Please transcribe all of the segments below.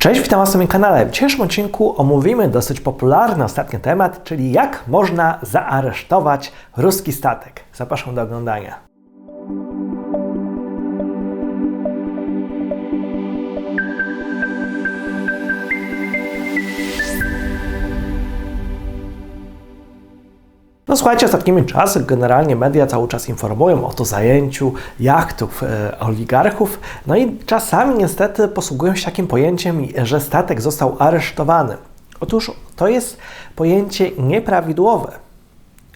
Cześć, witam Was na moim kanale. W dzisiejszym odcinku omówimy dosyć popularny ostatnio temat, czyli jak można zaaresztować ruski statek. Zapraszam do oglądania. No słuchajcie, ostatnimi czasy generalnie media cały czas informują o to zajęciu jachtów e, oligarchów, no i czasami niestety posługują się takim pojęciem, że statek został aresztowany. Otóż to jest pojęcie nieprawidłowe,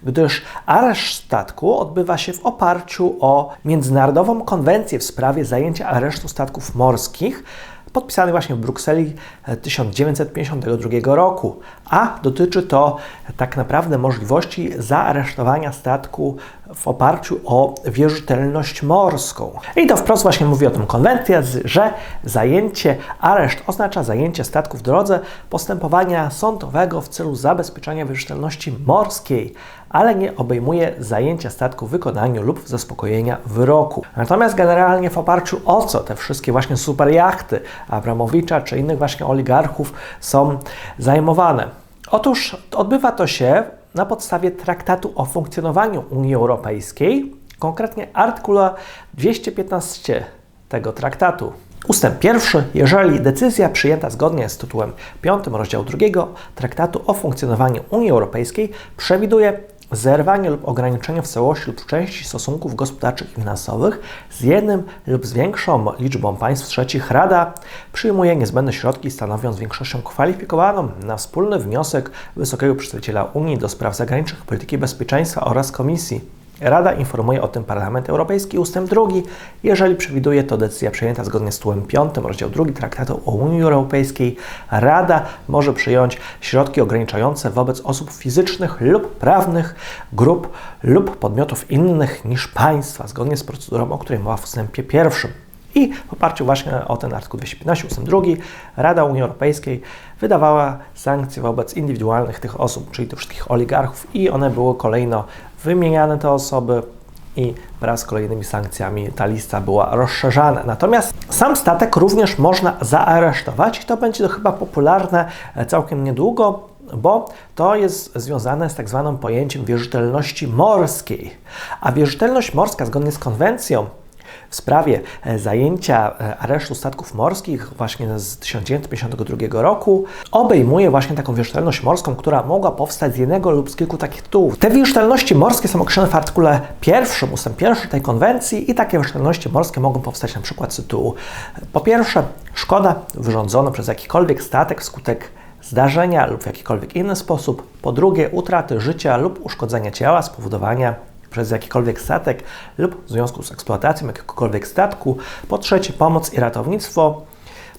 gdyż areszt statku odbywa się w oparciu o Międzynarodową Konwencję w sprawie zajęcia aresztu statków morskich, podpisany właśnie w Brukseli 1952 roku, a dotyczy to tak naprawdę możliwości zaaresztowania statku w oparciu o wierzytelność morską. I to wprost właśnie mówi o tym konwencja, że zajęcie, areszt oznacza zajęcie statku w drodze postępowania sądowego w celu zabezpieczenia wierzytelności morskiej, ale nie obejmuje zajęcia statku w wykonaniu lub zaspokojenia wyroku. Natomiast generalnie w oparciu o co te wszystkie właśnie superjachty Abramowicza czy innych właśnie oligarchów są zajmowane? Otóż odbywa to się na podstawie traktatu o funkcjonowaniu Unii Europejskiej, konkretnie artykułu 215 tego traktatu. Ustęp pierwszy. Jeżeli decyzja przyjęta zgodnie z tytułem 5 rozdziału 2 Traktatu o funkcjonowaniu Unii Europejskiej przewiduje zerwanie lub ograniczenie w całości lub w części stosunków gospodarczych i finansowych z jednym lub z większą liczbą państw trzecich, Rada przyjmuje niezbędne środki, stanowiąc większością kwalifikowaną na wspólny wniosek Wysokiego Przedstawiciela Unii do spraw zagranicznych, polityki bezpieczeństwa oraz Komisji Rada informuje o tym Parlament Europejski, ustęp drugi, jeżeli przewiduje to decyzja przyjęta zgodnie z tytułem 5 rozdział 2 Traktatu o Unii Europejskiej. Rada może przyjąć środki ograniczające wobec osób fizycznych lub prawnych, grup lub podmiotów innych niż państwa, zgodnie z procedurą, o której mowa w ustępie pierwszym. I w oparciu właśnie o ten artykuł 215 ust. 2 Rada Unii Europejskiej wydawała sankcje wobec indywidualnych tych osób, czyli tych wszystkich oligarchów i one były kolejno wymieniane te osoby i wraz z kolejnymi sankcjami ta lista była rozszerzana. Natomiast sam statek również można zaaresztować i to będzie to chyba popularne całkiem niedługo, bo to jest związane z tak zwanym pojęciem wierzytelności morskiej. A wierzytelność morska zgodnie z konwencją w sprawie e, zajęcia e, aresztu statków morskich właśnie z 1952 roku obejmuje właśnie taką wierzytelność morską, która mogła powstać z jednego lub z kilku takich tytułów. Te wierzytelności morskie są określone w artykule pierwszym, ustęp pierwszy tej konwencji i takie wierzytelności morskie mogą powstać na przykład z tytułu po pierwsze szkoda wyrządzona przez jakikolwiek statek wskutek zdarzenia lub w jakikolwiek inny sposób, po drugie utraty życia lub uszkodzenia ciała spowodowania przez jakikolwiek statek lub w związku z eksploatacją jakiegokolwiek statku. Po trzecie, pomoc i ratownictwo.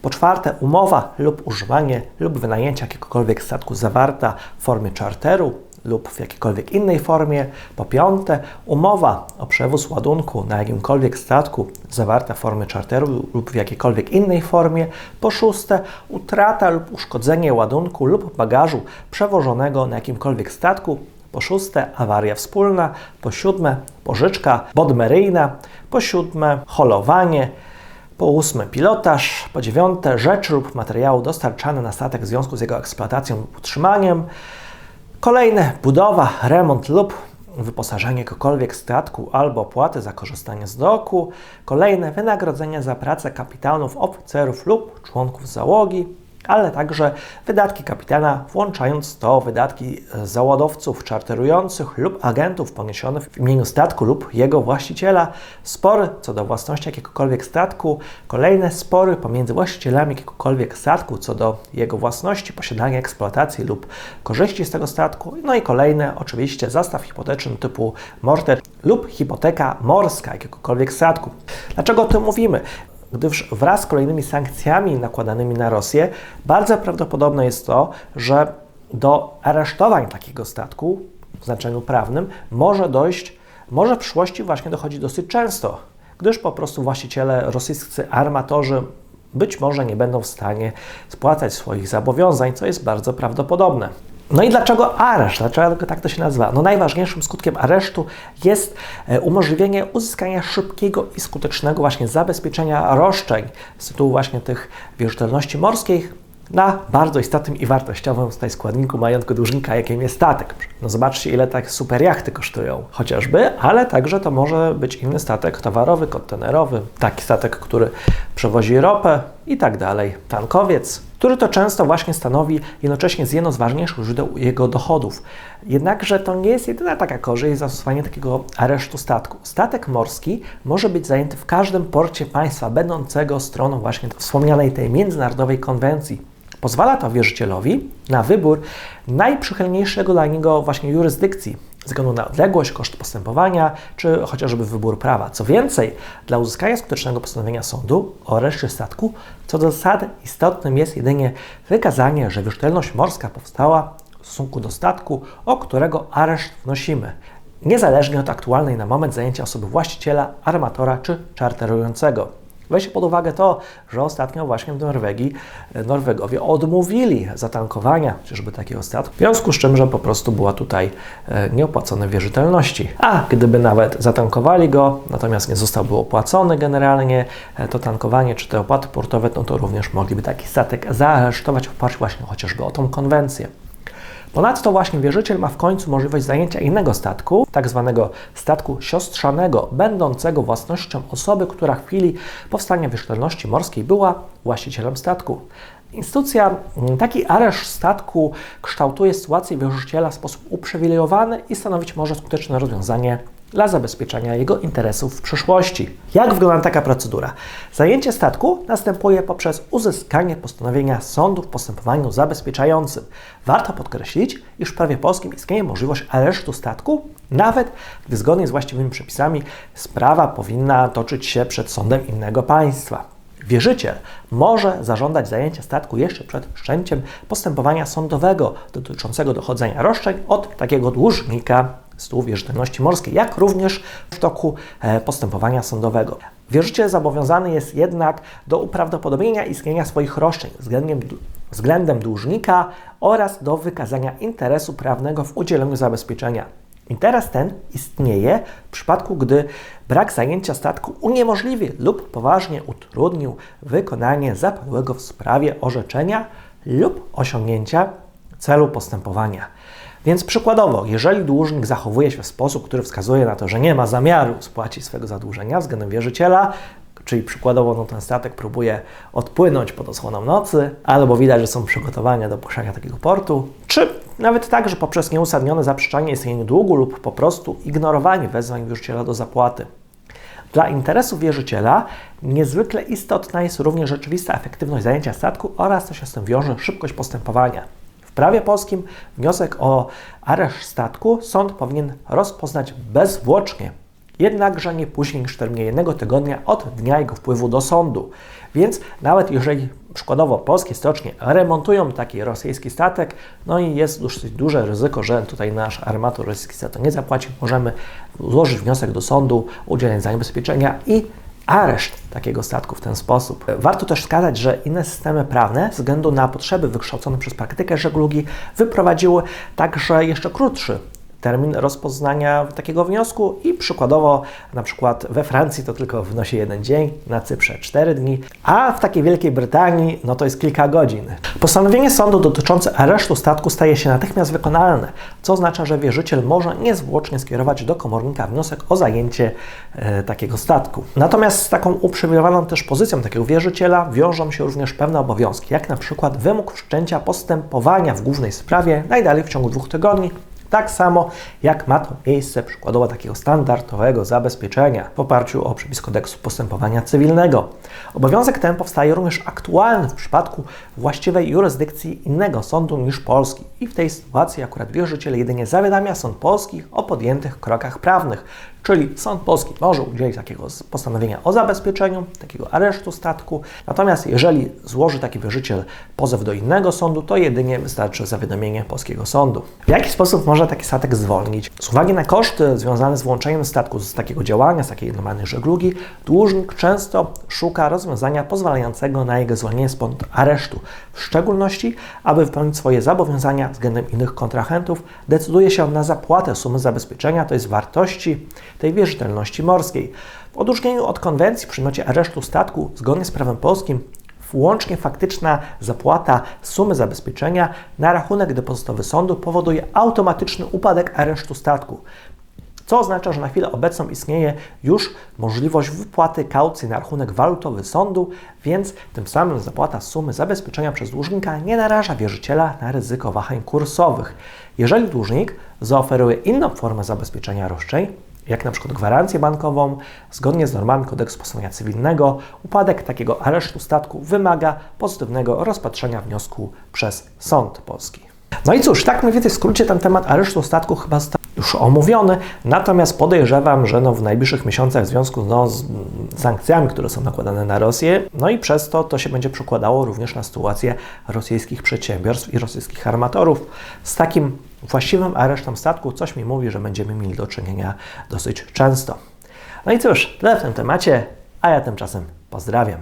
Po czwarte, umowa lub używanie lub wynajęcie jakiegokolwiek statku zawarta w formie charteru lub w jakiejkolwiek innej formie. Po piąte, umowa o przewóz ładunku na jakimkolwiek statku zawarta w formie charteru lub w jakiejkolwiek innej formie. Po szóste, utrata lub uszkodzenie ładunku lub bagażu przewożonego na jakimkolwiek statku po szóste awaria wspólna, po siódme pożyczka bodmeryjna, po siódme holowanie, po ósme pilotaż, po dziewiąte rzeczy lub materiału dostarczane na statek w związku z jego eksploatacją lub utrzymaniem, kolejne budowa, remont lub wyposażenie jakiegokolwiek statku albo opłaty za korzystanie z doku, kolejne wynagrodzenia za pracę kapitanów, oficerów lub członków załogi, ale także wydatki kapitana, włączając to wydatki załadowców czarterujących lub agentów poniesionych w imieniu statku lub jego właściciela, spory co do własności jakiegokolwiek statku, kolejne spory pomiędzy właścicielami jakiegokolwiek statku co do jego własności, posiadania, eksploatacji lub korzyści z tego statku, no i kolejne oczywiście zastaw hipoteczny typu mortgage lub hipoteka morska jakiegokolwiek statku. Dlaczego o tym mówimy? Gdyż wraz z kolejnymi sankcjami nakładanymi na Rosję, bardzo prawdopodobne jest to, że do aresztowań takiego statku w znaczeniu prawnym może dojść, może w przyszłości właśnie dochodzi dosyć często, gdyż po prostu właściciele rosyjscy armatorzy być może nie będą w stanie spłacać swoich zobowiązań, co jest bardzo prawdopodobne. No i dlaczego areszt? Dlaczego tak to się nazywa? No najważniejszym skutkiem aresztu jest e, umożliwienie uzyskania szybkiego i skutecznego właśnie zabezpieczenia roszczeń z tytułu właśnie tych wierzytelności morskich na bardzo istotnym i wartościowym tutaj składniku majątku dłużnika, jakim jest statek. No zobaczcie, ile tak super jachty kosztują chociażby, ale także to może być inny statek towarowy, kontenerowy, taki statek, który przewozi ropę i tak dalej, tankowiec, który to często właśnie stanowi jednocześnie z jedno z ważniejszych źródeł jego dochodów. Jednakże to nie jest jedyna taka korzyść zastosowanie takiego aresztu statku. Statek morski może być zajęty w każdym porcie państwa będącego stroną właśnie wspomnianej tej międzynarodowej konwencji Pozwala to wierzycielowi na wybór najprzychylniejszego dla niego właśnie jurysdykcji, ze względu na odległość, koszt postępowania, czy chociażby wybór prawa. Co więcej, dla uzyskania skutecznego postanowienia sądu o areszcie statku, co do zasady istotnym jest jedynie wykazanie, że wierzytelność morska powstała w stosunku do statku, o którego areszt wnosimy, niezależnie od aktualnej na moment zajęcia osoby właściciela, armatora czy czarterującego. Weźcie pod uwagę to, że ostatnio właśnie w Norwegii e, Norwegowie odmówili zatankowania chociażby takiego statku, w związku z czym, że po prostu była tutaj e, nieopłacone wierzytelności. A gdyby nawet zatankowali go, natomiast nie zostałby opłacony generalnie e, to tankowanie czy te opłaty portowe, no to również mogliby taki statek zaaresztować w oparciu właśnie chociażby o tą konwencję. Ponadto właśnie wierzyciel ma w końcu możliwość zajęcia innego statku, tak zwanego statku siostrzanego, będącego własnością osoby, która w chwili powstania wierzytelności morskiej była właścicielem statku. Instytucja, taki areszt statku kształtuje sytuację wierzyciela w sposób uprzywilejowany i stanowić może skuteczne rozwiązanie dla zabezpieczenia jego interesów w przyszłości. Jak wygląda taka procedura? Zajęcie statku następuje poprzez uzyskanie postanowienia sądu w postępowaniu zabezpieczającym. Warto podkreślić, iż w prawie polskim istnieje możliwość aresztu statku, nawet gdy zgodnie z właściwymi przepisami sprawa powinna toczyć się przed sądem innego państwa. Wierzyciel może zażądać zajęcia statku jeszcze przed wszczęciem postępowania sądowego dotyczącego dochodzenia roszczeń od takiego dłużnika stół wierzytelności morskiej, jak również w toku e, postępowania sądowego. Wierzyciel zobowiązany jest jednak do uprawdopodobnienia istnienia swoich roszczeń względem, względem dłużnika oraz do wykazania interesu prawnego w udzieleniu zabezpieczenia. Interes ten istnieje w przypadku, gdy brak zajęcia statku uniemożliwi lub poważnie utrudnił wykonanie zapadłego w sprawie orzeczenia lub osiągnięcia celu postępowania. Więc przykładowo, jeżeli dłużnik zachowuje się w sposób, który wskazuje na to, że nie ma zamiaru spłacić swego zadłużenia względem wierzyciela, czyli przykładowo no, ten statek próbuje odpłynąć pod osłoną nocy, albo widać, że są przygotowania do opuszczania takiego portu, czy nawet tak, że poprzez nieusadnione zaprzeczanie istnienia długu lub po prostu ignorowanie wezwań wierzyciela do zapłaty. Dla interesu wierzyciela niezwykle istotna jest również rzeczywista efektywność zajęcia statku oraz, co się z tym wiąże, szybkość postępowania prawie polskim wniosek o areszt statku sąd powinien rozpoznać bezzwłocznie, jednakże nie później niż w terminie jednego tygodnia od dnia jego wpływu do sądu. Więc nawet jeżeli przykładowo polskie stocznie remontują taki rosyjski statek, no i jest dosyć duże ryzyko, że tutaj nasz armator rosyjski statek nie zapłaci, możemy złożyć wniosek do sądu, udzielenia zabezpieczenia i areszt takiego statku w ten sposób. Warto też wskazać, że inne systemy prawne, ze względu na potrzeby wykształcone przez praktykę żeglugi, wyprowadziły także jeszcze krótszy termin rozpoznania takiego wniosku i przykładowo na przykład we Francji to tylko wynosi jeden dzień, na Cyprze 4 dni, a w takiej Wielkiej Brytanii no to jest kilka godzin. Postanowienie sądu dotyczące aresztu statku staje się natychmiast wykonalne, co oznacza, że wierzyciel może niezwłocznie skierować do komornika wniosek o zajęcie e, takiego statku. Natomiast z taką uprzywilejowaną też pozycją takiego wierzyciela wiążą się również pewne obowiązki, jak na przykład wymóg wszczęcia postępowania w głównej sprawie najdalej w ciągu dwóch tygodni, tak samo jak ma to miejsce przykładowo takiego standardowego zabezpieczenia w oparciu o przepis kodeksu postępowania cywilnego. Obowiązek ten powstaje również aktualny w przypadku właściwej jurysdykcji innego sądu niż polski i w tej sytuacji akurat wierzyciel jedynie zawiadamia sąd polski o podjętych krokach prawnych, Czyli sąd polski może udzielić takiego postanowienia o zabezpieczeniu, takiego aresztu statku. Natomiast jeżeli złoży taki wierzyciel pozew do innego sądu, to jedynie wystarczy zawiadomienie polskiego sądu. W jaki sposób można taki statek zwolnić? Z uwagi na koszty związane z włączeniem statku z takiego działania, z takiej normalnej żeglugi, dłużnik często szuka rozwiązania pozwalającego na jego zwolnienie spod aresztu. W szczególności, aby wypełnić swoje zobowiązania względem innych kontrahentów, decyduje się na zapłatę sumy zabezpieczenia, to jest wartości tej wierzytelności morskiej. W odróżnieniu od konwencji w przedmiocie aresztu statku, zgodnie z prawem polskim, Łącznie faktyczna zapłata sumy zabezpieczenia na rachunek depozytowy sądu powoduje automatyczny upadek aresztu statku, co oznacza, że na chwilę obecną istnieje już możliwość wypłaty kaucji na rachunek walutowy sądu, więc tym samym zapłata sumy zabezpieczenia przez dłużnika nie naraża wierzyciela na ryzyko wahań kursowych. Jeżeli dłużnik zaoferuje inną formę zabezpieczenia roszczeń, jak na przykład gwarancję bankową, zgodnie z normami kodeksu postępowania cywilnego, upadek takiego aresztu statku wymaga pozytywnego rozpatrzenia wniosku przez sąd polski. No i cóż, tak mniej więcej w skrócie ten temat aresztu statku chyba został już omówiony, natomiast podejrzewam, że no w najbliższych miesiącach w związku no, z sankcjami, które są nakładane na Rosję, no i przez to to się będzie przekładało również na sytuację rosyjskich przedsiębiorstw i rosyjskich armatorów. Z takim właściwym aresztem statku coś mi mówi, że będziemy mieli do czynienia dosyć często. No i cóż, tyle w tym temacie, a ja tymczasem pozdrawiam.